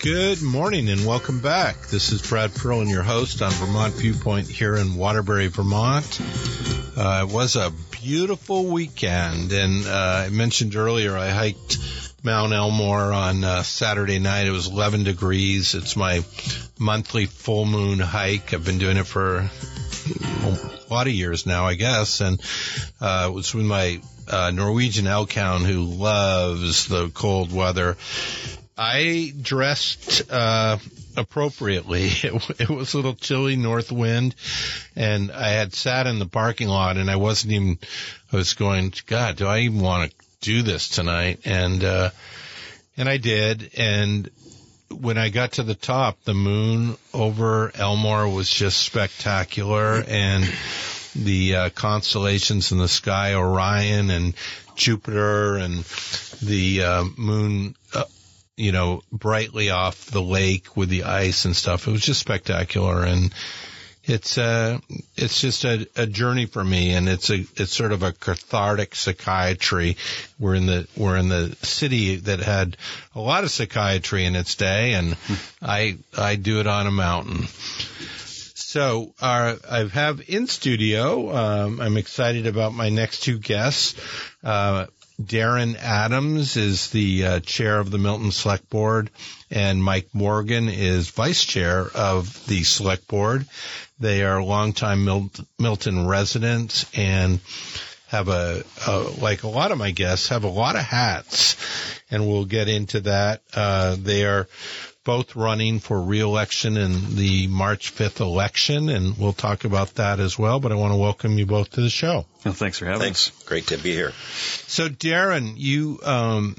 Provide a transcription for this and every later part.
Good morning and welcome back. This is Brad Ferland, your host on Vermont Viewpoint here in Waterbury, Vermont. Uh, it was a beautiful weekend, and uh, I mentioned earlier I hiked Mount Elmore on uh, Saturday night. It was 11 degrees. It's my monthly full moon hike. I've been doing it for a lot of years now, I guess, and uh, it was with my uh, Norwegian elk hound who loves the cold weather. I dressed uh, appropriately. It, it, was a little chilly north wind, and I had sat in the parking lot, and I wasn't even. I was going, God, do I even want to do this tonight? And uh, and I did, and when I got to the top, the moon over Elmore was just spectacular, and the uh, constellations in the sky, Orion and Jupiter, and the uh, moon uh, you know, brightly off the lake with the ice and stuff. It was just spectacular. And it's, uh, it's just a, a journey for me and it's a, it's sort of a cathartic psychiatry. We're in the, we're in the city that had a lot of psychiatry in its day and I, I do it on a mountain. So, uh, I have in studio, um, I'm excited about my next two guests. Uh, Darren Adams is the uh, chair of the Milton Select Board, and Mike Morgan is vice chair of the Select Board. They are longtime Mil- Milton residents and have a, a, like a lot of my guests have a lot of hats, and we'll get into that. Uh, they are both running for reelection in the March 5th election, and we'll talk about that as well. But I want to welcome you both to the show. Well, thanks for having me. thanks. us. Great to be here. So, Darren, you um,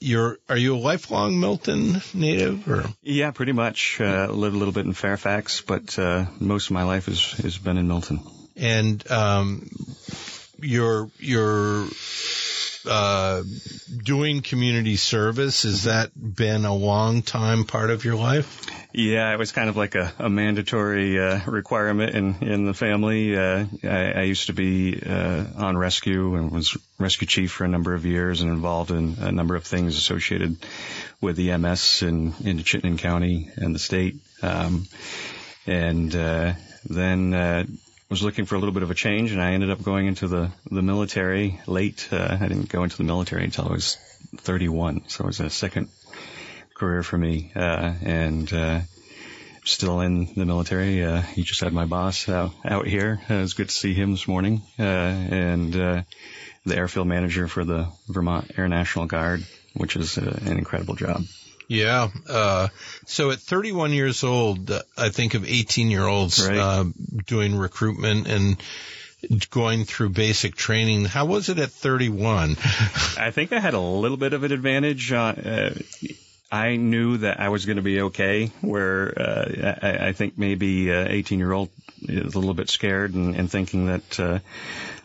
you're are you a lifelong Milton native or? Yeah, pretty much. Uh, lived a little bit in Fairfax, but uh, most of my life has has been in Milton. And um, your your uh, doing community service, has that been a long time part of your life? Yeah, it was kind of like a, a mandatory uh, requirement in in the family. Uh, I, I used to be uh, on rescue and was rescue chief for a number of years and involved in a number of things associated with EMS in in Chittenden County and the state. Um, and uh, then uh, was looking for a little bit of a change, and I ended up going into the the military late. Uh, I didn't go into the military until I was 31, so it was a second career for me, uh, and uh, still in the military. Uh, he just had my boss out, out here. It was good to see him this morning, uh, and uh, the airfield manager for the Vermont Air National Guard, which is uh, an incredible job. Yeah. Uh, so at 31 years old, uh, I think of 18 year olds right. uh, doing recruitment and going through basic training. How was it at 31? I think I had a little bit of an advantage. Uh, I knew that I was going to be okay. Where uh, I, I, think maybe 18 year old is a little bit scared and, and thinking that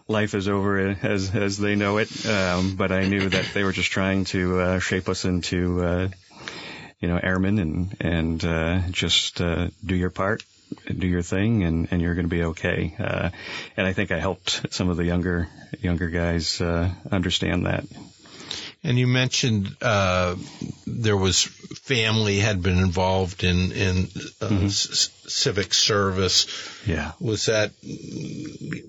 life is over as as they know it. Um, but I knew that they were just trying to uh, shape us into uh, you know, airmen and, and, uh, just, uh, do your part, do your thing and, and you're going to be okay. Uh, and I think I helped some of the younger, younger guys, uh, understand that. And you mentioned uh, there was family had been involved in in uh, mm-hmm. c- civic service. Yeah, was that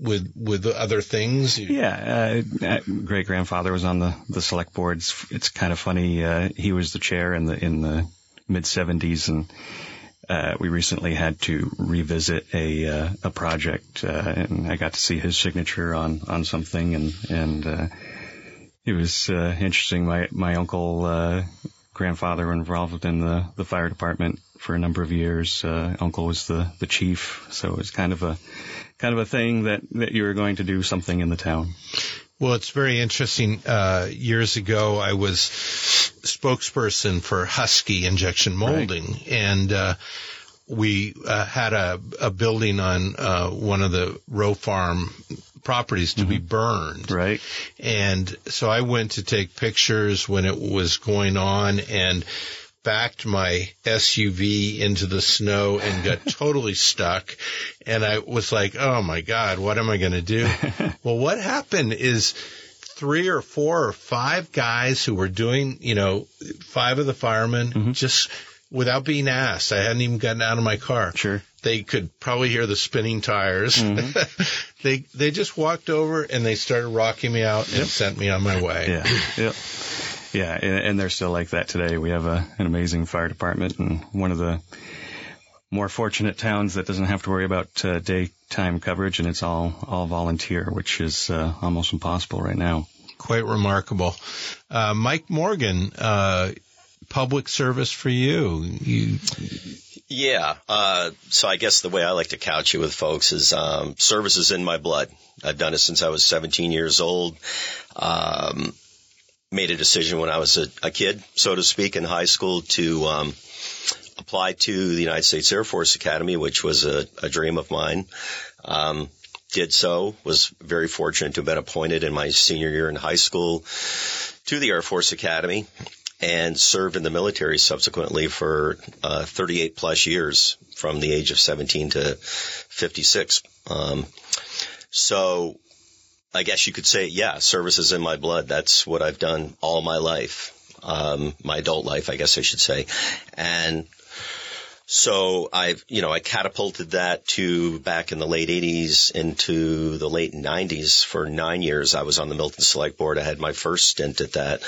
with with other things? Yeah, uh, great grandfather was on the the select boards. It's kind of funny. Uh, he was the chair in the in the mid '70s, and uh, we recently had to revisit a uh, a project, uh, and I got to see his signature on on something, and and uh, it was uh, interesting. My my uncle uh, grandfather involved in the the fire department for a number of years. Uh, uncle was the the chief, so it was kind of a kind of a thing that that you were going to do something in the town. Well, it's very interesting. Uh, years ago, I was spokesperson for Husky injection molding, right. and uh, we uh, had a, a building on uh, one of the row farm properties to mm-hmm. be burned. Right. And so I went to take pictures when it was going on and backed my SUV into the snow and got totally stuck. And I was like, oh my God, what am I going to do? well, what happened is three or four or five guys who were doing, you know, five of the firemen mm-hmm. just without being asked. I hadn't even gotten out of my car. Sure. They could probably hear the spinning tires. Mm-hmm. they they just walked over and they started rocking me out and sent me on my way. Yeah. Yep. Yeah, and, and they're still like that today. We have a, an amazing fire department and one of the more fortunate towns that doesn't have to worry about uh, daytime coverage, and it's all all volunteer, which is uh, almost impossible right now. Quite remarkable. Uh, Mike Morgan, uh, public service for you. You Yeah. Uh, so I guess the way I like to couch it with folks is um, service is in my blood. I've done it since I was 17 years old. Um, made a decision when I was a, a, kid, so to speak, in high school to um, apply to the United States Air Force Academy, which was a, a dream of mine. Um, did so, was very fortunate to have been appointed in my senior year in high school to the Air Force Academy and served in the military subsequently for uh, 38 plus years from the age of 17 to 56. Um, so I guess you could say, yeah, service is in my blood. That's what I've done all my life, um, my adult life, I guess I should say. And so I've, you know, I catapulted that to back in the late 80s into the late 90s. For nine years, I was on the Milton Select Board. I had my first stint at that.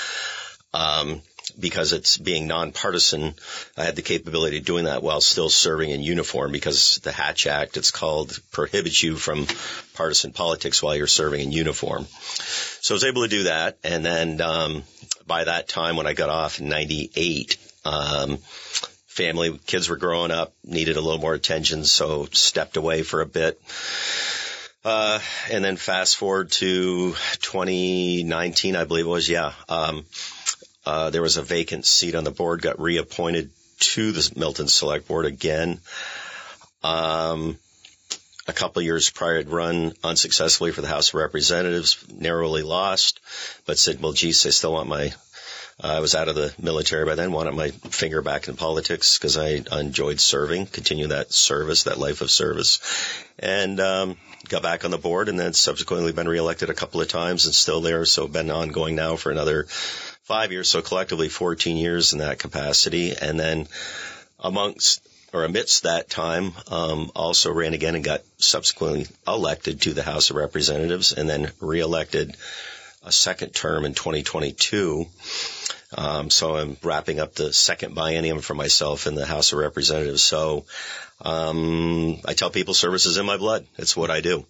Um, because it's being nonpartisan, I had the capability of doing that while still serving in uniform because the Hatch Act, it's called, prohibits you from partisan politics while you're serving in uniform. So I was able to do that. And then, um, by that time when I got off in 98, um, family, kids were growing up, needed a little more attention, so stepped away for a bit. Uh, and then fast forward to 2019, I believe it was, yeah. Um, uh, there was a vacant seat on the board, got reappointed to the Milton Select Board again. Um, a couple years prior, I'd run unsuccessfully for the House of Representatives, narrowly lost, but said, well, geez, I still want my, uh, I was out of the military by then, wanted my finger back in politics because I enjoyed serving, continue that service, that life of service. And, um, got back on the board and then subsequently been reelected a couple of times and still there. So been ongoing now for another five years, so collectively 14 years in that capacity. And then amongst or amidst that time, um, also ran again and got subsequently elected to the House of Representatives and then reelected a second term in 2022. Um, so I'm wrapping up the second biennium for myself in the House of Representatives. So um, I tell people service is in my blood. It's what I do.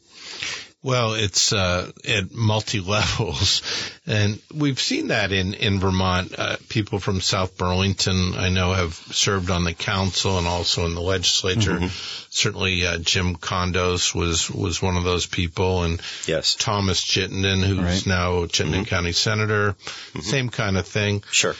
Well, it's uh, at multi levels, and we've seen that in in Vermont. Uh, people from South Burlington, I know, have served on the council and also in the legislature. Mm-hmm. Certainly, uh, Jim Condos was was one of those people, and yes, Thomas Chittenden, who's right. now Chittenden mm-hmm. County Senator, mm-hmm. same kind of thing. Sure.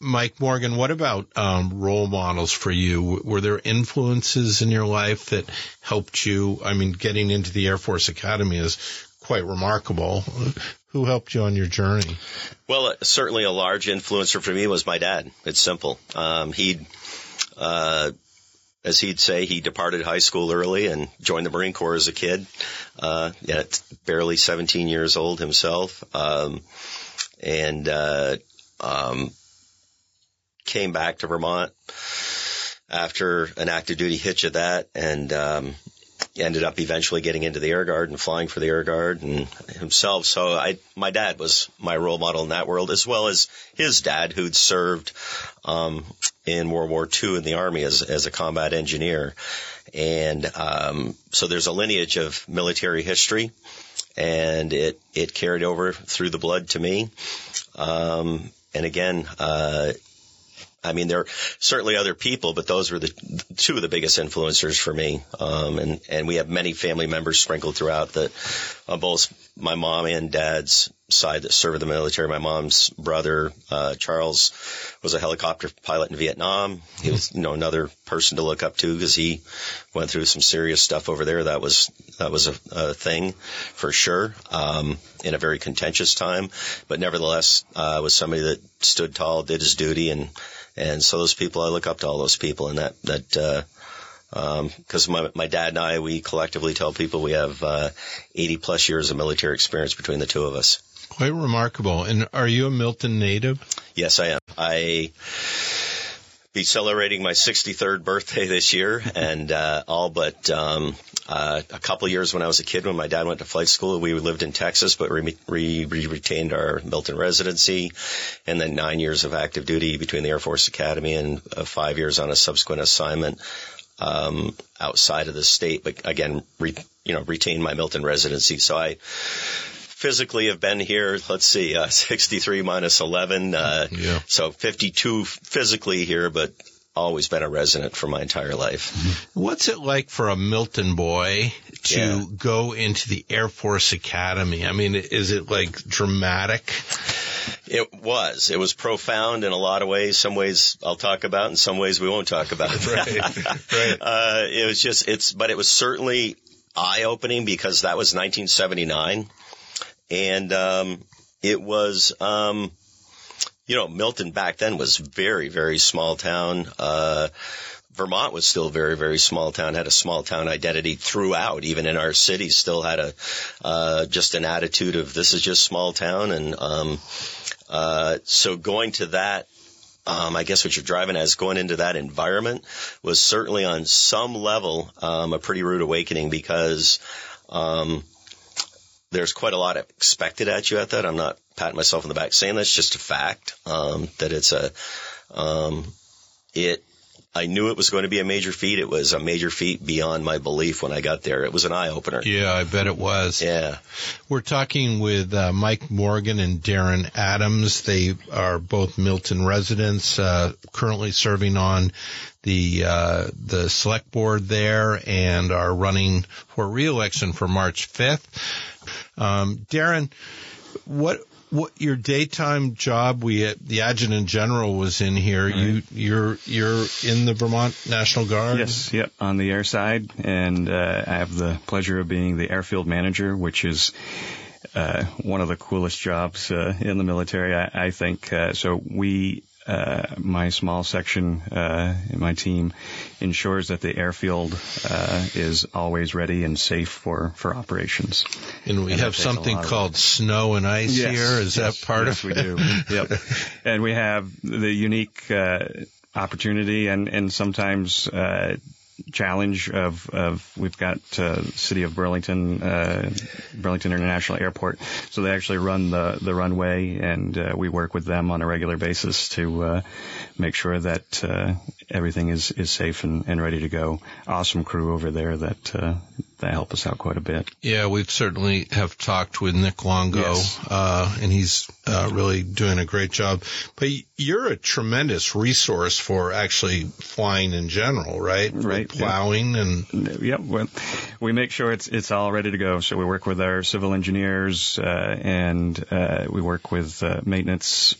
Mike Morgan, what about um, role models for you? Were there influences in your life that helped you? I mean, getting into the Air Force Academy is quite remarkable. Who helped you on your journey? Well, uh, certainly a large influencer for me was my dad. It's simple. Um, he, uh, as he'd say, he departed high school early and joined the Marine Corps as a kid, uh, at barely 17 years old himself. Um, and, uh, um, came back to Vermont after an active duty hitch of that and um, ended up eventually getting into the Air Guard and flying for the Air Guard and himself. So I, my dad was my role model in that world, as well as his dad, who'd served um, in World War II in the Army as as a combat engineer. And um, so there's a lineage of military history, and it it carried over through the blood to me. Um, and again, uh, I mean, there are certainly other people, but those were the two of the biggest influencers for me. Um, and, and we have many family members sprinkled throughout that on both my mom and dad's side that served in the military. My mom's brother, uh, Charles was a helicopter pilot in Vietnam. He was, you know, another person to look up to because he went through some serious stuff over there. That was, that was a, a thing for sure. Um, in a very contentious time, but nevertheless, uh, was somebody that stood tall, did his duty and, and so those people, I look up to all those people and that, that, uh, because um, my, my dad and I, we collectively tell people we have uh, 80 plus years of military experience between the two of us. Quite remarkable. And are you a Milton native? Yes, I am. I be celebrating my 63rd birthday this year, and uh, all but um, uh, a couple years when I was a kid, when my dad went to flight school, we lived in Texas, but we, we retained our Milton residency, and then nine years of active duty between the Air Force Academy and uh, five years on a subsequent assignment um, outside of the state. But again, re, you know, retained my Milton residency. So I physically have been here. Let's see, uh, 63 minus 11. Uh, yeah. So 52 physically here, but always been a resident for my entire life. What's it like for a Milton boy to yeah. go into the Air Force Academy? I mean, is it like dramatic? It was. It was profound in a lot of ways. Some ways I'll talk about, and some ways we won't talk about. right. right. Uh, it was just it's, but it was certainly eye opening because that was 1979, and um, it was. Um, you know, Milton back then was very, very small town. Uh, Vermont was still very, very small town, had a small town identity throughout, even in our cities, still had a, uh, just an attitude of this is just small town. And, um, uh, so going to that, um, I guess what you're driving as going into that environment was certainly on some level, um, a pretty rude awakening because, um, there's quite a lot expected at you at that. I'm not patting myself on the back saying that's just a fact, um, that it's a, um, it, I knew it was going to be a major feat. It was a major feat beyond my belief when I got there. It was an eye opener. Yeah, I bet it was. Yeah. We're talking with uh, Mike Morgan and Darren Adams. They are both Milton residents, uh, currently serving on the uh, the select board there and are running for reelection for March 5th. Um, Darren, what what your daytime job? We the adjutant general was in here. Right. You you're you're in the Vermont National Guard. Yes, yep, on the air side, and uh, I have the pleasure of being the airfield manager, which is. Uh, one of the coolest jobs uh, in the military, I, I think. Uh, so we uh, my small section uh, in my team ensures that the airfield uh, is always ready and safe for, for operations. And we and have something called snow and ice yes, here. Is yes, that part yes, of it? we do. yep. And we have the unique uh, opportunity and, and sometimes uh, challenge of, of we've got uh, city of Burlington, uh, Burlington International Airport. So they actually run the, the runway and uh, we work with them on a regular basis to uh, make sure that uh, everything is, is safe and, and ready to go. Awesome crew over there that uh, that help us out quite a bit. Yeah, we've certainly have talked with Nick Longo, yes. uh, and he's uh, really doing a great job. But you're a tremendous resource for actually flying in general, right? Right. Plowing yep. and yep. Well, we make sure it's it's all ready to go. So we work with our civil engineers, uh, and uh, we work with uh, maintenance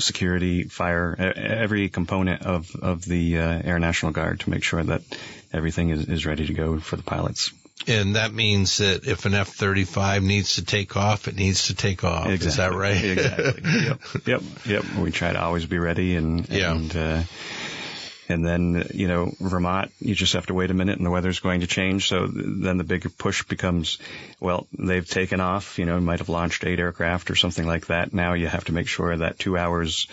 security, fire, every component of, of the uh, Air National Guard to make sure that everything is, is ready to go for the pilots. And that means that if an F-35 needs to take off, it needs to take off. Exactly. Is that right? exactly. Yep. Yep. Yep. We try to always be ready and, yeah. and, uh, and then, you know, Vermont, you just have to wait a minute and the weather's going to change. So then the big push becomes, well, they've taken off, you know, might have launched eight aircraft or something like that. Now you have to make sure that two hours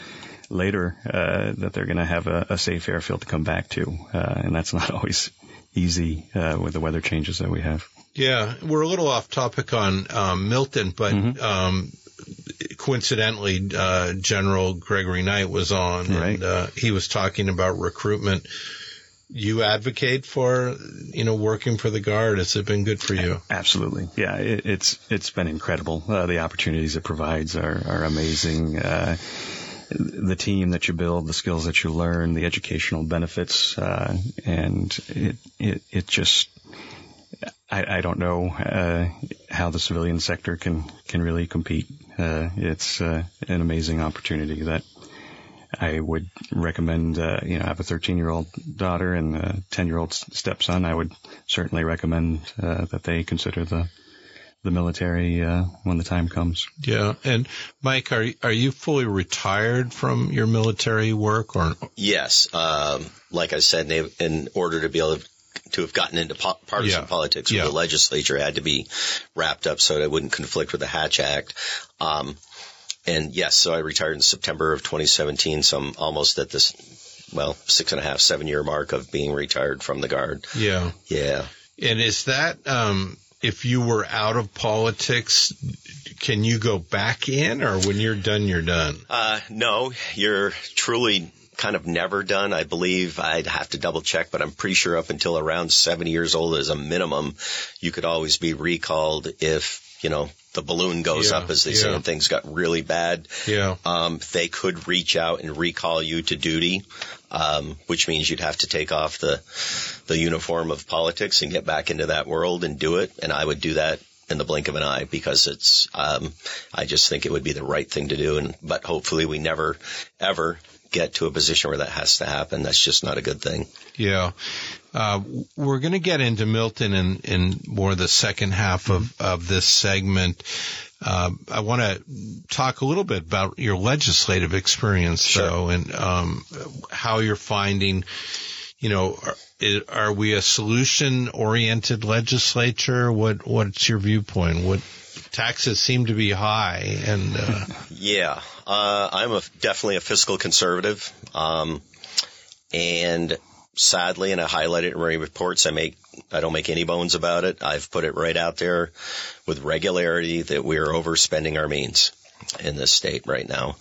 later uh, that they're going to have a, a, safe airfield to come back to, uh, and that's not always easy uh, with the weather changes that we have. Yeah, we're a little off topic on um, Milton, but mm-hmm. um, coincidentally, uh, General Gregory Knight was on, right. and uh, he was talking about recruitment. You advocate for, you know, working for the guard. Has it been good for you? Absolutely, yeah. It, it's it's been incredible. Uh, the opportunities it provides are are amazing the team that you build, the skills that you learn, the educational benefits, uh, and it, it, it just, I, I don't know, uh, how the civilian sector can, can really compete. Uh, it's, uh, an amazing opportunity that I would recommend, uh, you know, I have a 13 year old daughter and a 10 year old stepson. I would certainly recommend, uh, that they consider the, the military uh, when the time comes. Yeah, and Mike, are are you fully retired from your military work, or yes? Um, like I said, in order to be able to to have gotten into po- partisan yeah. politics with yeah. the legislature had to be wrapped up so that it wouldn't conflict with the Hatch Act. Um, and yes, so I retired in September of 2017, so I'm almost at this well, six and a half, seven year mark of being retired from the guard. Yeah. Yeah. And is that, um, if you were out of politics, can you go back in or when you're done, you're done? Uh, no, you're truly kind of never done. I believe I'd have to double check, but I'm pretty sure up until around 70 years old as a minimum, you could always be recalled if, you know, the balloon goes Yeah, up, as they say, and things got really bad. Yeah. Um, they could reach out and recall you to duty, um, which means you'd have to take off the the uniform of politics and get back into that world and do it. And I would do that in the blink of an eye because it's. Um, I just think it would be the right thing to do. And but hopefully we never ever get to a position where that has to happen. That's just not a good thing. Yeah. Uh, we're going to get into Milton in, in more the second half of, of this segment. Uh, I want to talk a little bit about your legislative experience, Sure. though, and um, how you're finding. You know, are, are we a solution-oriented legislature? What What's your viewpoint? What taxes seem to be high, and uh, Yeah, uh, I'm a, definitely a fiscal conservative, um, and sadly, and I highlight it in my reports. I make I don't make any bones about it. I've put it right out there with regularity that we are overspending our means in this state right now,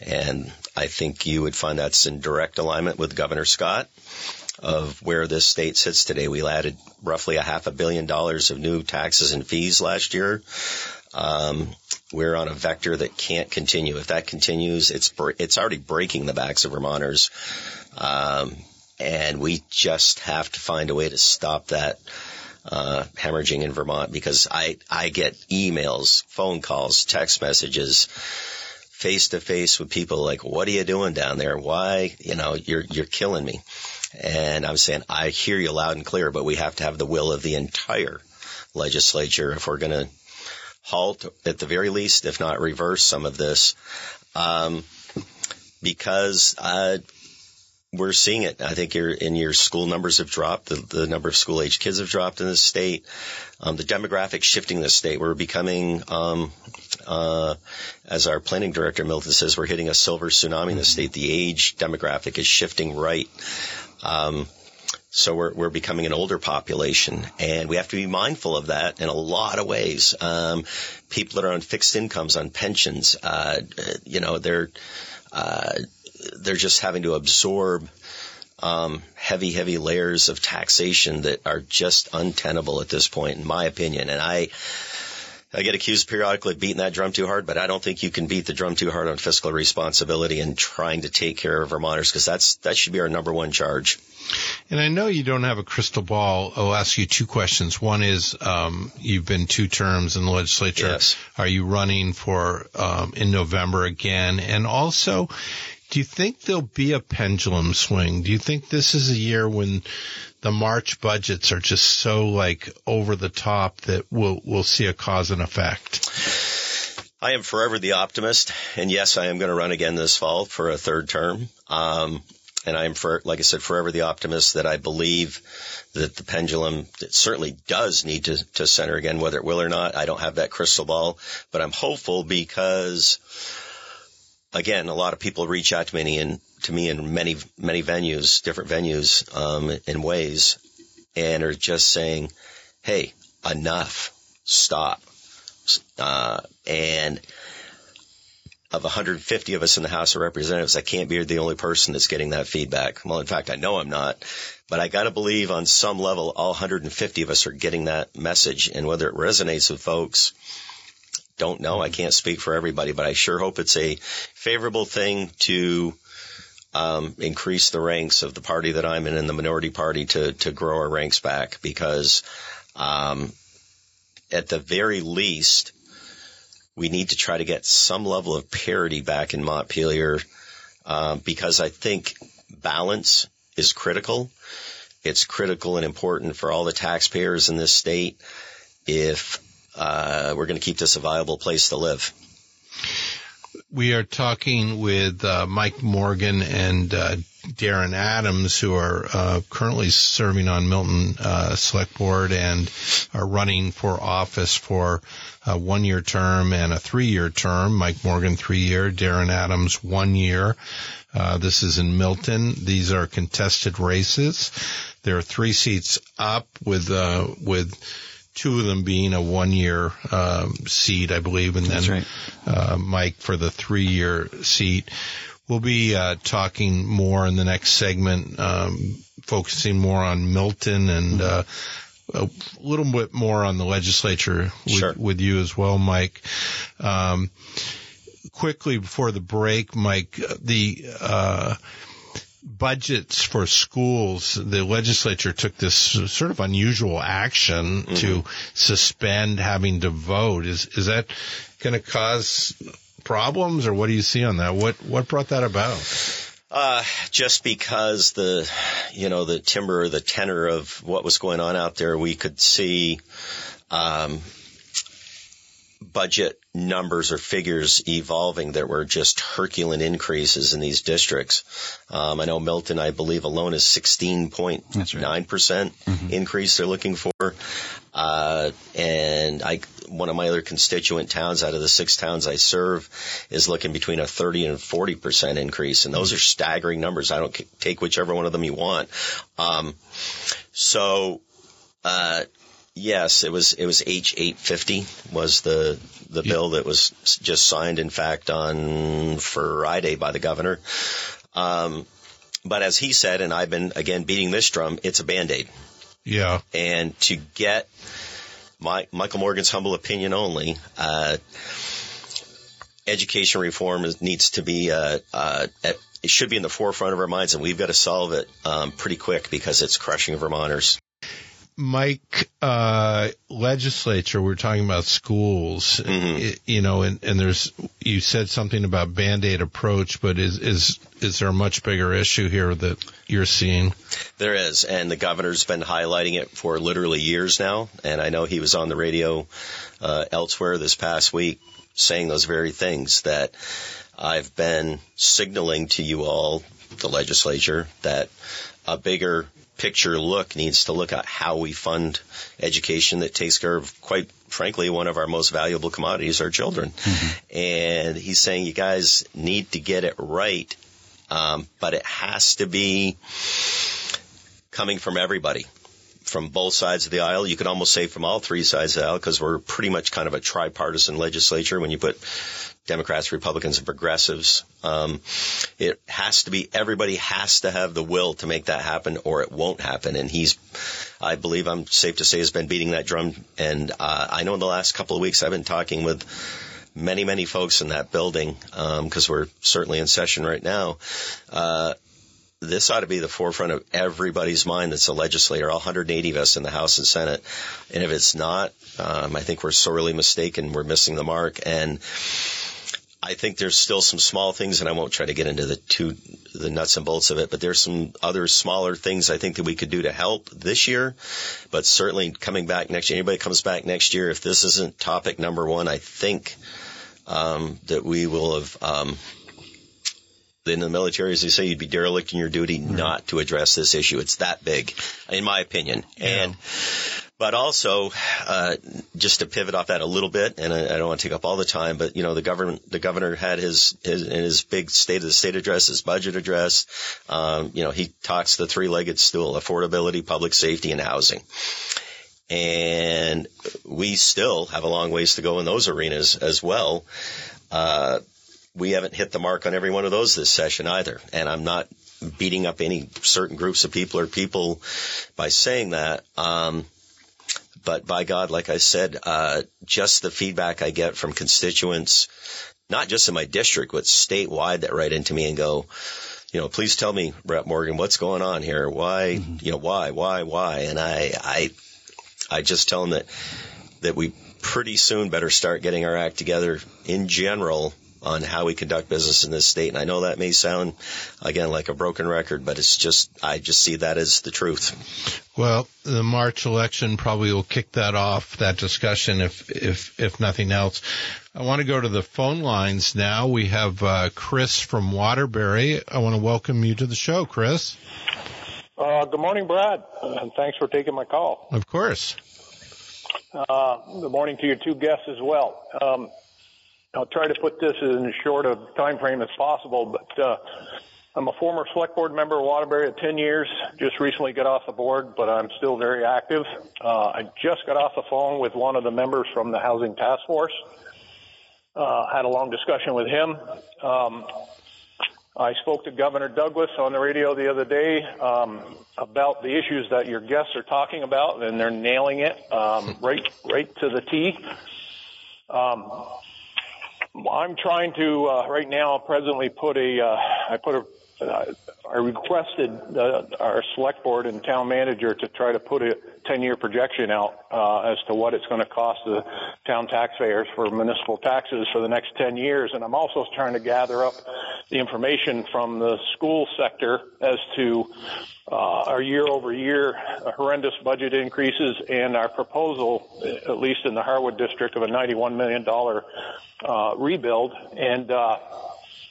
and I think you would find that's in direct alignment with Governor Scott of where this state sits today. We added roughly a half a billion dollars of new taxes and fees last year. Um, we're on a vector that can't continue. If that continues, it's it's already breaking the backs of Vermonters, um, and we just have to find a way to stop that uh, hemorrhaging in Vermont. Because I I get emails, phone calls, text messages, face to face with people like, "What are you doing down there? Why? You know, you're you're killing me." And I'm saying, I hear you loud and clear, but we have to have the will of the entire legislature if we're going to halt at the very least, if not reverse some of this, um, because uh, we're seeing it. I think your in your school numbers have dropped. The, the number of school age kids have dropped in the state. Um, the demographic shifting in the state. We're becoming, um, uh, as our planning director Milton says, we're hitting a silver tsunami in the state. The age demographic is shifting right. Um, so we're, we're becoming an older population and we have to be mindful of that in a lot of ways. Um, people that are on fixed incomes, on pensions, uh, you know, they're, uh, they're just having to absorb, um, heavy, heavy layers of taxation that are just untenable at this point, in my opinion. And I, I get accused periodically of beating that drum too hard, but I don't think you can beat the drum too hard on fiscal responsibility and trying to take care of Vermonters because that's that should be our number one charge. And I know you don't have a crystal ball. I'll ask you two questions. One is, um, you've been two terms in the legislature. Yes. Are you running for um, in November again? And also, do you think there'll be a pendulum swing? Do you think this is a year when the March budgets are just so like over the top that we'll we'll see a cause and effect? I am forever the optimist, and yes, I am going to run again this fall for a third term. Um, and I am, for, like I said, forever the optimist that I believe that the pendulum it certainly does need to, to center again, whether it will or not. I don't have that crystal ball, but I'm hopeful because, again, a lot of people reach out to me in to me in many many venues, different venues, um, in ways, and are just saying, "Hey, enough, stop." Uh, and of 150 of us in the House of Representatives, I can't be the only person that's getting that feedback. Well, in fact, I know I'm not, but I got to believe on some level, all 150 of us are getting that message. And whether it resonates with folks, don't know. I can't speak for everybody, but I sure hope it's a favorable thing to um, increase the ranks of the party that I'm in and the minority party to to grow our ranks back because um, at the very least we need to try to get some level of parity back in Montpelier um, because I think balance is critical. It's critical and important for all the taxpayers in this state if uh, we're going to keep this a viable place to live. We are talking with uh, Mike Morgan and uh, Darren Adams, who are uh, currently serving on Milton uh, Select Board and are running for office for a one-year term and a three-year term. Mike Morgan, three-year. Darren Adams, one year. Uh, this is in Milton. These are contested races. There are three seats up with uh, with two of them being a one year um, seat, I believe, and then right. uh, Mike for the three year seat. We'll be uh, talking more in the next segment, um, focusing more on Milton and uh, a little bit more on the legislature with, Sure. with you as well, Mike. Um, quickly before the break, Mike, the uh, budgets for schools, the legislature took this sort of unusual action to suspend having to vote. Is is that going to cause problems, or what do you see on that? What what brought that about? Uh, just because the, you know, the timber or the tenor of what was going on out there, we could see, um, budget numbers or figures evolving that were just Herculean increases in these districts. Um, I know Milton, I believe alone is 16.9% increase they're looking for. Uh, and I, one of my other constituent towns out of the six towns I serve is looking between a 30 and 40% increase. And those are staggering numbers. I don't c- take whichever one of them you want. Um, so, uh, yes, it was, it was H 850 was the, the bill that was just signed, in fact, on Friday by the governor. Um, but as he said, and I've been again beating this drum, it's a band-aid Yeah, and to get my Michael Morgan's humble opinion only, uh, education reform is, needs to be uh, uh, at, it should be in the forefront of our minds, and we've got to solve it um, pretty quick because it's crushing Vermonters. Mike, uh, legislature, we're talking about schools, I- you know, and, and there's, you said something about Band-Aid approach, but is, is, is there a much bigger issue here that you're seeing? There is, and the governor's been highlighting it for literally years now. And I know he was on the radio uh, elsewhere this past week saying those very things that I've been signaling to you all, the legislature, that a bigger picture look needs to look at how we fund education that takes care of, quite frankly, one of our most valuable commodities, our children. And he's saying you guys need to get it right, um, but it has to be coming from everybody, from both sides of the aisle. You could almost say from all three sides of the aisle because we're pretty much kind of a tripartisan legislature when you put Democrats, Republicans, and progressives. Um, it has to be, everybody has to have the will to make that happen or it won't happen. And he's, I believe I'm safe to say, has been beating that drum. And uh, I know in the last couple of weeks I've been talking with many, many folks in that building because we're certainly in session right now. Uh, this ought to be the forefront of everybody's mind that's a legislator, all 180 of us in the House and Senate. And if it's not, um, I think we're sorely mistaken. We're missing the mark. And I think there's still some small things, and I won't try to get into the two, the nuts and bolts of it, but there's some other smaller things I think that we could do to help this year. But certainly coming back next year, anybody comes back next year, if this isn't topic number one, I think um, that we will have um, in the military, as they say, you'd be derelict in your duty not to address this issue. It's that big, in my opinion. And, but also, uh, just to pivot off that a little bit, and I, I don't want to take up all the time, but you know, the government, the governor had his, his, his big state of the state address, his budget address, um, you know, he talks the three-legged stool, affordability, public safety, and housing. And we still have a long ways to go in those arenas as well. Uh, we haven't hit the mark on every one of those this session either. And I'm not beating up any certain groups of people or people by saying that. Um, but by God, like I said, uh, just the feedback I get from constituents, not just in my district, but statewide that write into me and go, you know, please tell me, Rep Morgan, what's going on here? Why, you know, why, why, why? And I, I, I just tell them that, that we pretty soon better start getting our act together in general on how we conduct business in this state. And I know that may sound, again, like a broken record, but it's just, I just see that as the truth. Well, the March election probably will kick that off, that discussion, if, if, if nothing else. I want to go to the phone lines now. We have, uh, Chris from Waterbury. I want to welcome you to the show, Chris. Uh, good morning, Brad, and thanks for taking my call. Of course. Uh, good morning to your two guests as well. Um, I'll try to put this in as short a time frame as possible, but uh, I'm a former select board member of Waterbury at 10 years. Just recently got off the board, but I'm still very active. Uh, I just got off the phone with one of the members from the Housing Task Force. Uh, had a long discussion with him. Um, I spoke to Governor Douglas on the radio the other day um, about the issues that your guests are talking about, and they're nailing it um, right right to the T. Um, I'm trying to uh, right now presently put a uh, I put a uh, I requested uh, our select board and town manager to try to put a 10-year projection out uh, as to what it's going to cost the town taxpayers for municipal taxes for the next 10 years. And I'm also trying to gather up the information from the school sector as to uh, our year-over-year horrendous budget increases and our proposal, at least in the Harwood district, of a $91 million uh, rebuild. And uh,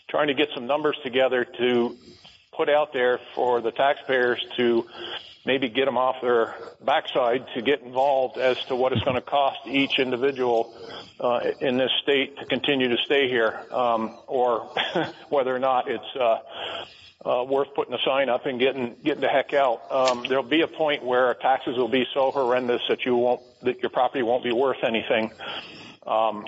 trying to get some numbers together to put out there for the taxpayers to maybe get them off their backside to get involved as to what it's going to cost each individual uh, in this state to continue to stay here, um, or whether or not it's uh, uh, worth putting a sign up and getting getting the heck out. Um, there'll be a point where taxes will be so horrendous that you won't that your property won't be worth anything. Um,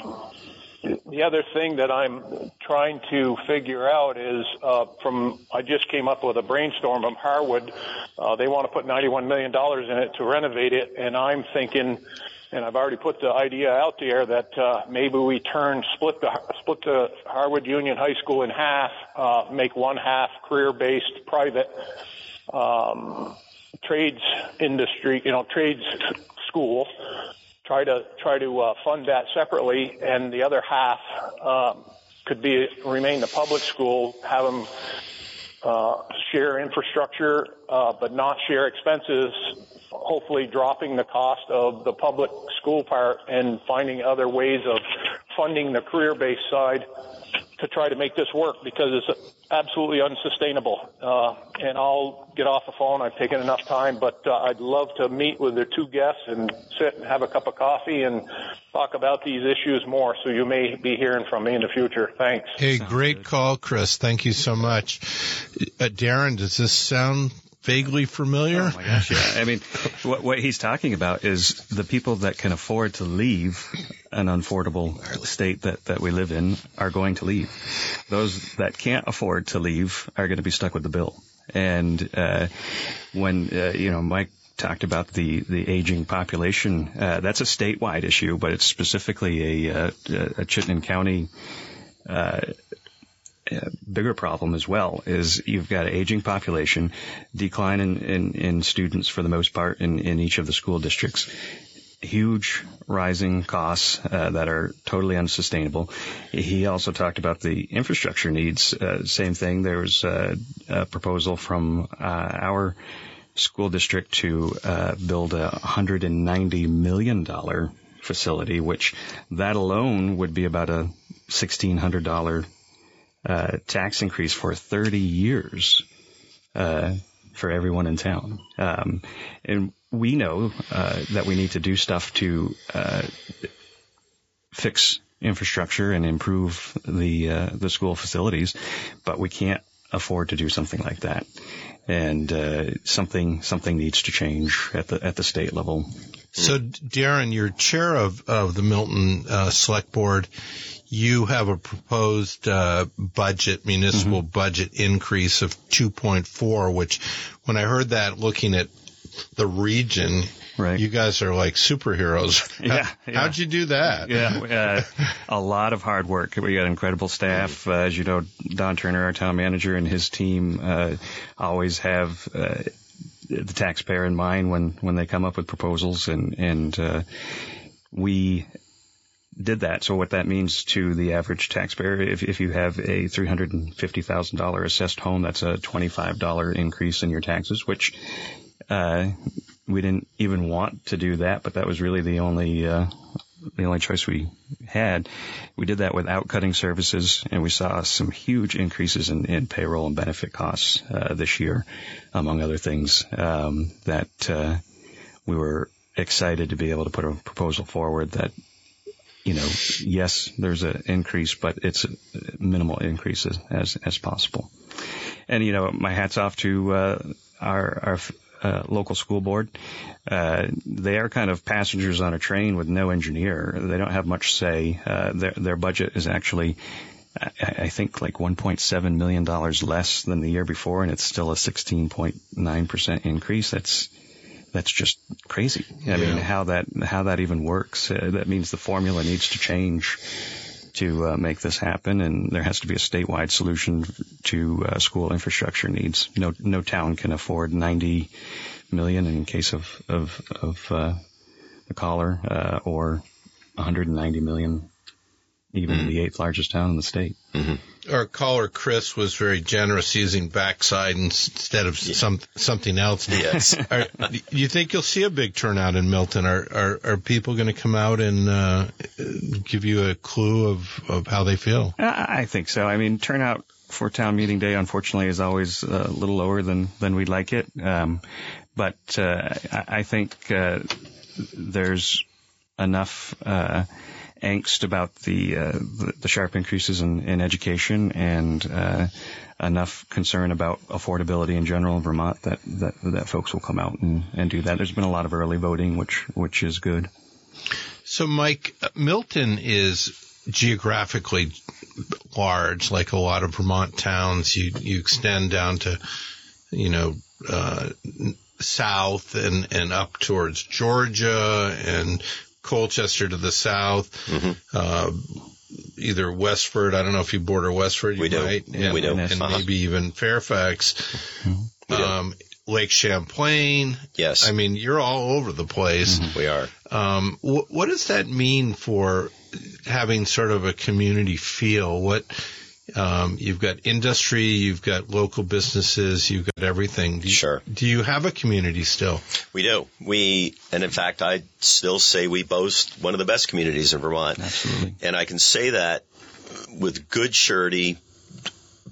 the other thing that I'm trying to figure out is uh, from I just came up with a brainstorm from Harwood. Uh, they want to put 91 million dollars in it to renovate it, and I'm thinking, and I've already put the idea out there that uh, maybe we turn split the split the Harwood Union High School in half, uh, make one half career-based private um, trades industry, you know, trades school try to try to uh, fund that separately, and the other half um, could be remain the public school, have them uh, share infrastructure, uh, but not share expenses. Hopefully, dropping the cost of the public school part and finding other ways of funding the career-based side to try to make this work because it's absolutely unsustainable. Uh, and I'll get off the phone. I've taken enough time, but uh, I'd love to meet with the two guests and sit and have a cup of coffee and talk about these issues more. So you may be hearing from me in the future. Thanks. Hey, great call, Chris. Thank you so much. Uh, Darren, does this sound vaguely familiar? Oh my gosh, yeah. I mean, what, what he's talking about is the people that can afford to leave an unaffordable state that, that we live in are going to leave. Those that can't afford to leave are going to be stuck with the bill. And uh, when uh, you know Mike talked about the the aging population, uh, that's a statewide issue, but it's specifically a, uh, a Chittenden County. Uh, bigger problem as well is you've got an aging population, decline in, in, in students for the most part in, in each of the school districts, huge rising costs uh, that are totally unsustainable. He also talked about the infrastructure needs. Uh, same thing. There was a, a proposal from uh, our school district to uh, build a 190 million dollar facility, which that alone would be about a $1,600 uh, tax increase for 30 years uh, for everyone in town. Um, and we know uh, that we need to do stuff to uh, fix infrastructure and improve the uh, the school facilities, but we can't afford to do something like that. And uh, something something needs to change at the at the state level. So, Darren, you're chair of of the Milton Select Board you have a proposed uh, budget, municipal mm-hmm. budget increase of 2.4, which when I heard that looking at the region, right. you guys are like superheroes. Yeah, yeah. How'd you do that? Yeah, uh, a lot of hard work. We got incredible staff. Uh, as you know, Don Turner, our town manager, and his team uh, always have uh, the taxpayer in mind when, when they come up with proposals and, and, uh, we did that. So what that means to the average taxpayer, if, if you have a $350,000 assessed home, that's a $25 increase in your taxes, which, uh, we didn't even want to do that, but that was really the only, uh, the only choice we had. We did that without cutting services, and we saw some huge increases in, in payroll and benefit costs uh, this year, among other things. Um, that uh, we were excited to be able to put a proposal forward that you know, yes, there's an increase, but it's minimal increases as, as possible. and you know, my hats off to uh, our our uh, local school board. Uh, they are kind of passengers on a train with no engineer. They don't have much say. Uh, their their budget is actually. I think like 1.7 million dollars less than the year before, and it's still a 16.9 percent increase. That's that's just crazy. I yeah. mean, how that how that even works? Uh, that means the formula needs to change to uh, make this happen, and there has to be a statewide solution to uh, school infrastructure needs. No no town can afford 90 million in case of of of uh, the caller, uh, or 190 million even mm-hmm. the eighth largest town in the state. Mm-hmm. Our caller Chris was very generous using backside instead of yeah. some something else. Yes. are, do you think you'll see a big turnout in Milton? Are are, are people going to come out and uh, give you a clue of, of how they feel? I think so. I mean, turnout for town meeting day, unfortunately, is always a little lower than than we'd like it. Um, but uh, I, I think uh, there's enough uh, angst about the uh, the, sharp increases in, in education and uh, enough concern about affordability in general in Vermont that that, that folks will come out and, and do that. There's been a lot of early voting, which which is good. So, Mike, Milton is geographically large, like a lot of Vermont towns. You you extend down to, you know, uh, south and and up towards Georgia and Colchester to the south. Mm-hmm. Uh, either Westford. I don't know if you border Westford. You we do. Might, and, we do. And uh-huh. maybe even Fairfax. Mm-hmm. Um, Lake Champlain. Yes. I mean, you're all over the place. Mm-hmm. We are. Um, wh- what does that mean for having sort of a community feel? What, um, you've got industry, you've got local businesses, you've got everything. Do you, sure. Do you have a community still? We do. We, and in fact, I still say we boast one of the best communities in Vermont. Absolutely. And I can say that with good surety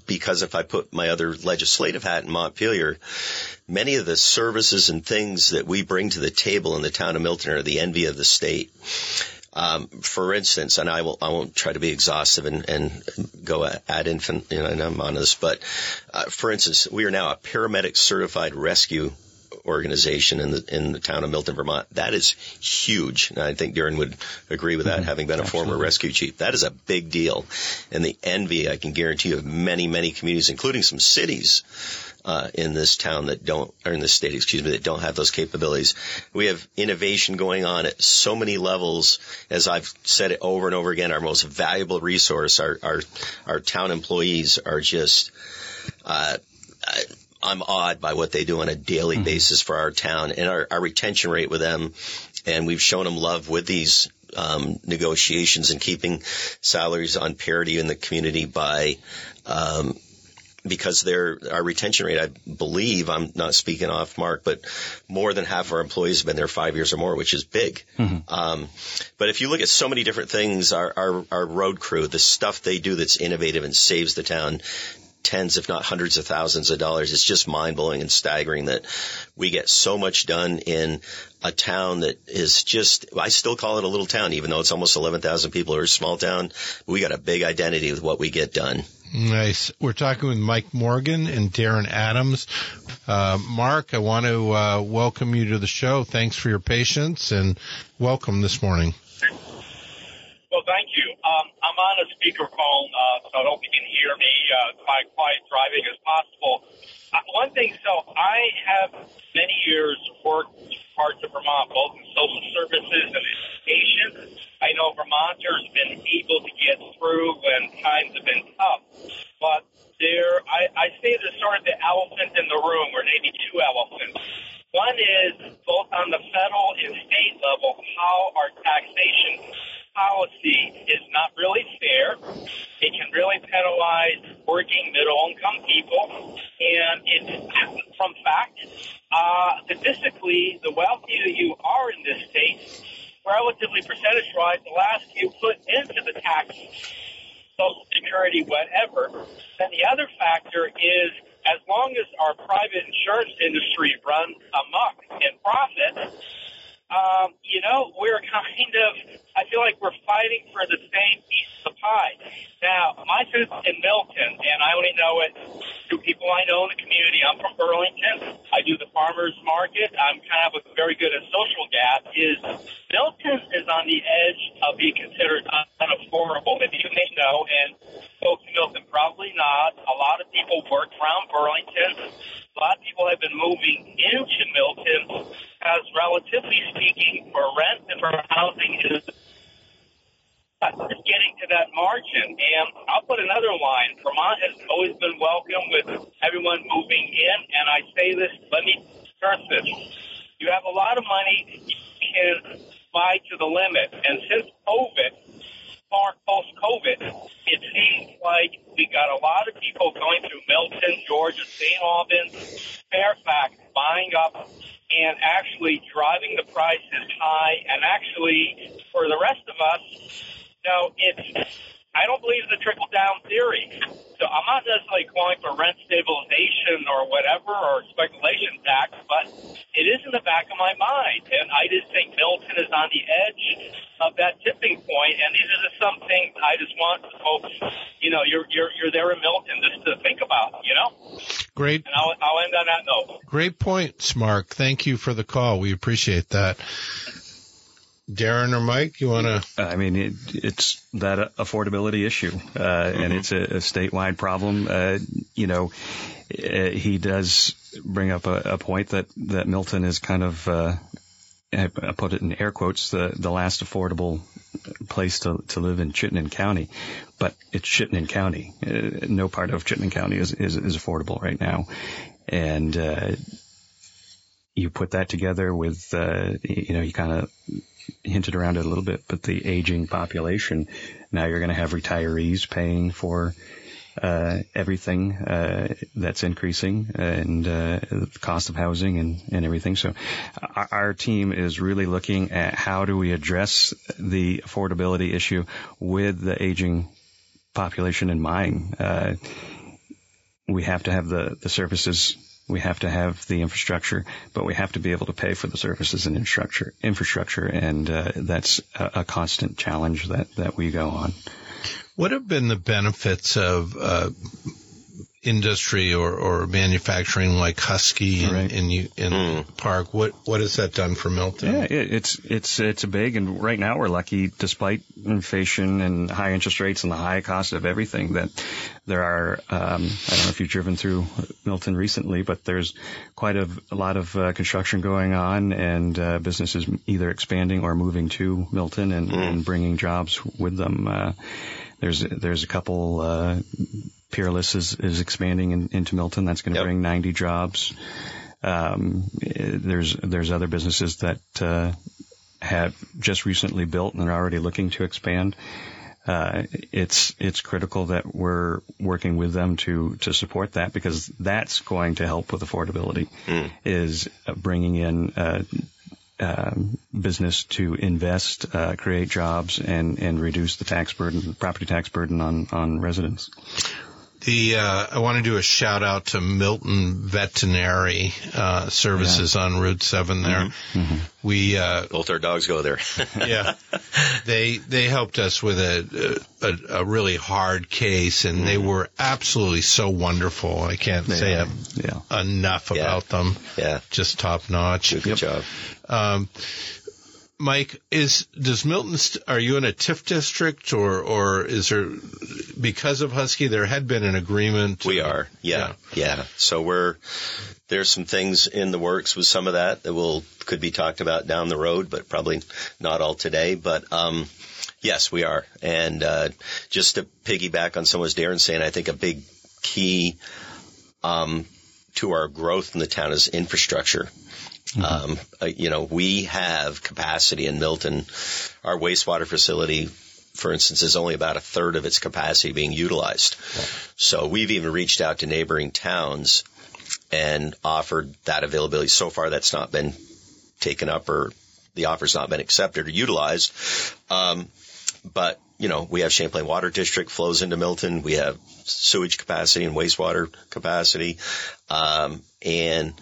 because if I put my other legislative hat in Montpelier, many of the services and things that we bring to the table in the town of Milton are the envy of the state. Um, for instance, and I will I won't try to be exhaustive and, and go ad infinitum you know, on this, but uh, for instance, we are now a paramedic certified rescue organization in the in the town of Milton, Vermont. That is huge, and I think Darren would agree with that, mm-hmm. having been a Absolutely. former rescue chief. That is a big deal, and the envy I can guarantee you of many many communities, including some cities uh, in this town that don't, or in this state, excuse me, that don't have those capabilities. We have innovation going on at so many levels. As I've said it over and over again, our most valuable resource, our our, our town employees are just. Uh, I'm awed by what they do on a daily mm-hmm. basis for our town and our, our retention rate with them. And we've shown them love with these um, negotiations and keeping salaries on parity in the community by um, because their our retention rate, I believe, I'm not speaking off mark, but more than half of our employees have been there five years or more, which is big. Mm-hmm. Um, but if you look at so many different things, our, our, our road crew, the stuff they do that's innovative and saves the town, tens, if not hundreds of thousands of dollars. It's just mind blowing and staggering that we get so much done in a town that is just, I still call it a little town, even though it's almost 11,000 people or a small town. We got a big identity with what we get done. Nice. We're talking with Mike Morgan and Darren Adams. Uh, Mark, I want to uh, welcome you to the show. Thanks for your patience and welcome this morning. Well, thank you. Um, I'm on a speakerphone, uh, so I hope you can hear me uh, quiet, quiet driving as possible. Uh, one thing, so I have many years worked parts of Vermont, both in social services and education. I know Vermonters have been able to get through when times have been tough, but there, I, I say there's sort of the elephant in the room, or maybe two elephants. One is both on the federal and state level, how our taxation policy is not really fair. It can really penalize working middle income people. And it's from fact, uh, statistically, the wealthier you are in this state, relatively percentage wise, the less you put into the tax, social security, whatever. And the other factor is as long as our private insurance industry runs amok in profit, um, you know, we're kind of, I feel like we're fighting for the same piece of high. Now, my sense in Milton, and I only know it through people I know in the community. I'm from Burlington. I do the farmers market. I'm kind of very good at social gas. Is Milton is on the edge of being considered unaffordable. Maybe you may know, and folks in Milton probably not. A lot of people work around Burlington. A lot of people have been moving into Milton as, relatively speaking, for rent and for housing is getting to that margin. And I'll put another line. Vermont has always welcome with everyone moving in. And I say this, let me stress this. You have a lot of money, you can buy to the limit. And since COVID, far post COVID, it seems like we got a lot of people going through Milton, Georgia, St. Albans, Fairfax, buying up and actually driving the prices high. And actually, for the rest of us, know, it's I don't believe in the trickle down theory. So I'm not necessarily calling for rent stabilization or whatever or speculation tax, but it is in the back of my mind. And I just think Milton is on the edge of that tipping point. And these are just some things I just want folks, you know, you're, you're, you're there in Milton just to think about, you know? Great. And I'll, I'll end on that note. Great points, Mark. Thank you for the call. We appreciate that. Darren or Mike, you want to? I mean, it, it's that affordability issue, uh, mm-hmm. and it's a, a statewide problem. Uh, you know, uh, he does bring up a, a, point that that Milton is kind of. Uh, I put it in air quotes, the, the last affordable place to, to live in Chittenden County, but it's Chittenden County. Uh, no part of Chittenden County is, is, is affordable right now. And, uh, you put that together with, uh, you know, you kind of hinted around it a little bit, but the aging population. Now you're going to have retirees paying for uh, everything uh, that's increasing and uh, the cost of housing and, and everything. So our, our, team is really looking at how do we address the affordability issue with the aging population in mind. Uh, we have to have the, the services we have to have the infrastructure, but we have to be able to pay for the services and infrastructure. Infrastructure, and uh, that's a, a, constant challenge that that we go on. What have been the benefits of uh, industry or, or manufacturing like Husky in, right. in, in, mm. Park. What what has that done for Milton? Yeah, it, it's it's it's a big, and right now we're lucky, despite inflation and high interest rates and the high cost of everything, that there are. Um, I don't know if you've driven through Milton recently, but there's quite a, a lot of uh, construction going on, and uh, businesses either expanding or moving to Milton and, mm. and bringing jobs with them. Uh, there's there's a couple uh, Peerless is, is expanding in, into Milton. That's going to yep. bring 90 jobs. Um, there's there's other businesses that uh, have just recently built and are already looking to expand. Uh, it's it's critical that we're working with them to to support that because that's going to help with affordability. Mm. Is bringing in uh, um, business to invest, uh, create jobs, and and reduce the tax burden, property tax burden on on residents. The uh, I want to do a shout out to Milton Veterinary uh, Services yeah. on Route Seven. There, mm-hmm. Mm-hmm. we uh, both our dogs go there. yeah, they they helped us with a a, a really hard case, and mm-hmm. they were absolutely so wonderful. I can't yeah. say yeah. enough about them. Yeah, just top notch. Good, good yep. job. Um, Mike, is does Milton? St- are you in a TIF district, or or is there because of Husky? There had been an agreement. We are, yeah, yeah. yeah. So we're there's some things in the works with some of that that will could be talked about down the road, but probably not all today. But um, yes, we are. And uh, just to piggyback on someone Darren saying, I think a big key um, to our growth in the town is infrastructure. Mm-hmm. Um, uh, you know, we have capacity in Milton. Our wastewater facility, for instance, is only about a third of its capacity being utilized. So we've even reached out to neighboring towns and offered that availability. So far, that's not been taken up or the offer's not been accepted or utilized. Um, but you know, we have Champlain Water District flows into Milton. We have sewage capacity and wastewater capacity, um, and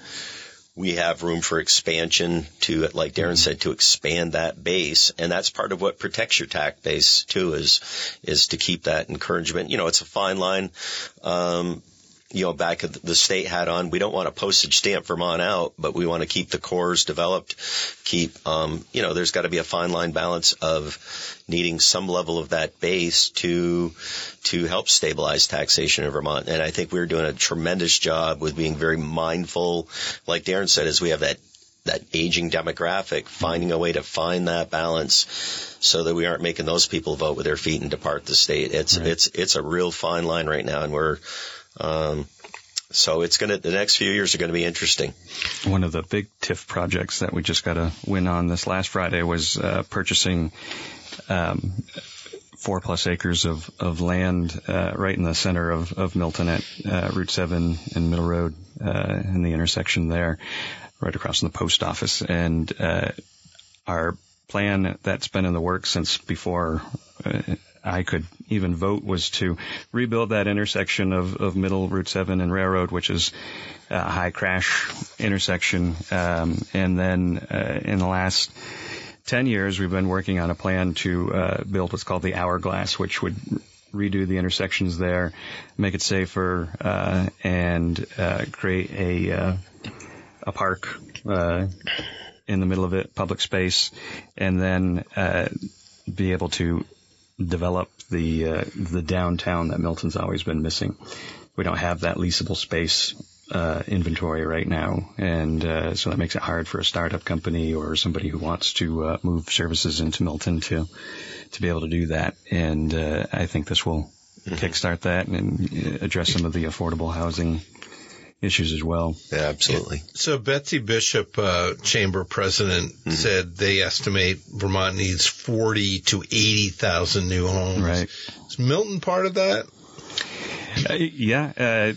we have room for expansion to, like Darren said, to expand that base. And that's part of what protects your tax base too is, is to keep that encouragement. You know, it's a fine line. Um, you know, back at the state hat on, we don't want a postage stamp Vermont out, but we want to keep the cores developed, keep, um, you know, there's got to be a fine line balance of needing some level of that base to, to help stabilize taxation in Vermont. And I think we're doing a tremendous job with being very mindful. Like Darren said, as we have that that aging demographic, finding a way to find that balance so that we aren't making those people vote with their feet and depart the state. It's right. it's it's a real fine line right now, and we're um, so it's going to, the next few years are going to be interesting. One of the big TIF projects that we just got a win on this last Friday was uh, purchasing um, four plus acres of, of land uh, right in the center of, of Milton at uh, Route 7 and Middle Road uh, in the intersection there, right across from the post office. And uh, our plan that's been in the works since before uh, I could even vote was to rebuild that intersection of, of Middle Route 7 and Railroad, which is a high crash intersection. Um, and then uh, in the last 10 years, we've been working on a plan to uh, build what's called the Hourglass, which would redo the intersections there, make it safer, uh, and uh, create a uh, a park uh, in the middle of it, public space, and then be able to develop the uh, the downtown that Milton's always been missing. We don't have that leasable space uh, inventory right now, and uh, so that makes it hard for a startup company or somebody who wants to uh, move services into Milton to to be able to do that. And uh, I think this will mm-hmm. kickstart that and address some of the affordable housing issues as well. Yeah, absolutely. So Betsy Bishop, uh, chamber president, mm-hmm. said they estimate Vermont needs forty to eighty thousand new homes. Right. Is Milton part of that? Uh, yeah, uh,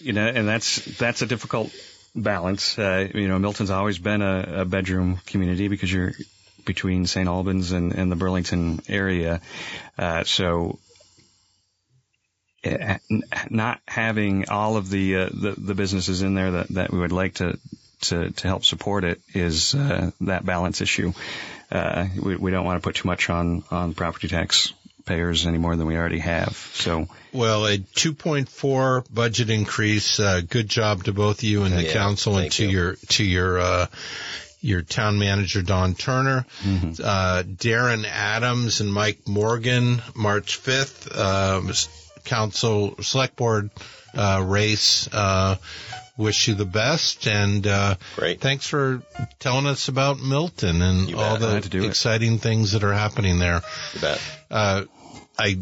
you know, and that's that's a difficult balance. Uh, you know, Milton's always been a, a bedroom community because you're between St. Albans and, and the Burlington area. Uh, so not having all of the, uh, the, the businesses in there that that we would like to to to help support it is uh, that balance issue. Uh, we we don't want to put too much on on property tax payers any more than we already have. So well, a 2.4 budget increase. Uh, good job to both you and the yeah, council, and to you. your to your uh, your town manager Don Turner, mm-hmm. uh, Darren Adams, and Mike Morgan. March 5th. Um, council select board uh, race. Uh, wish you the best and uh, Great. thanks for telling us about Milton and all the exciting it. things that are happening there. You bet. Uh, I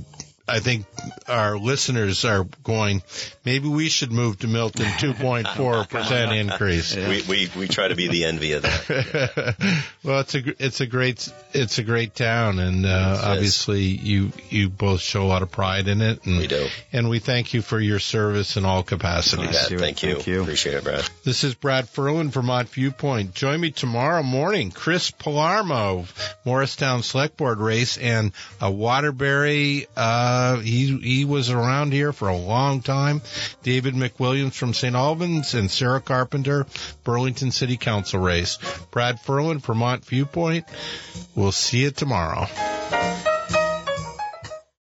I think our listeners are going, maybe we should move to Milton 2.4% increase. We, we, we try to be the envy of that. well, it's a, it's a great, it's a great town. And, uh, obviously you, you both show a lot of pride in it. And, we do. And we thank you for your service in all capacities. Thank you. Thank you. Thank you. Appreciate it, Brad. This is Brad Ferland, Vermont Viewpoint. Join me tomorrow morning. Chris Palarmo, Morristown Select Board race and a Waterbury, uh, uh, he he was around here for a long time. David McWilliams from St. Albans and Sarah Carpenter, Burlington City Council race. Brad Ferland, Vermont Viewpoint. We'll see you tomorrow.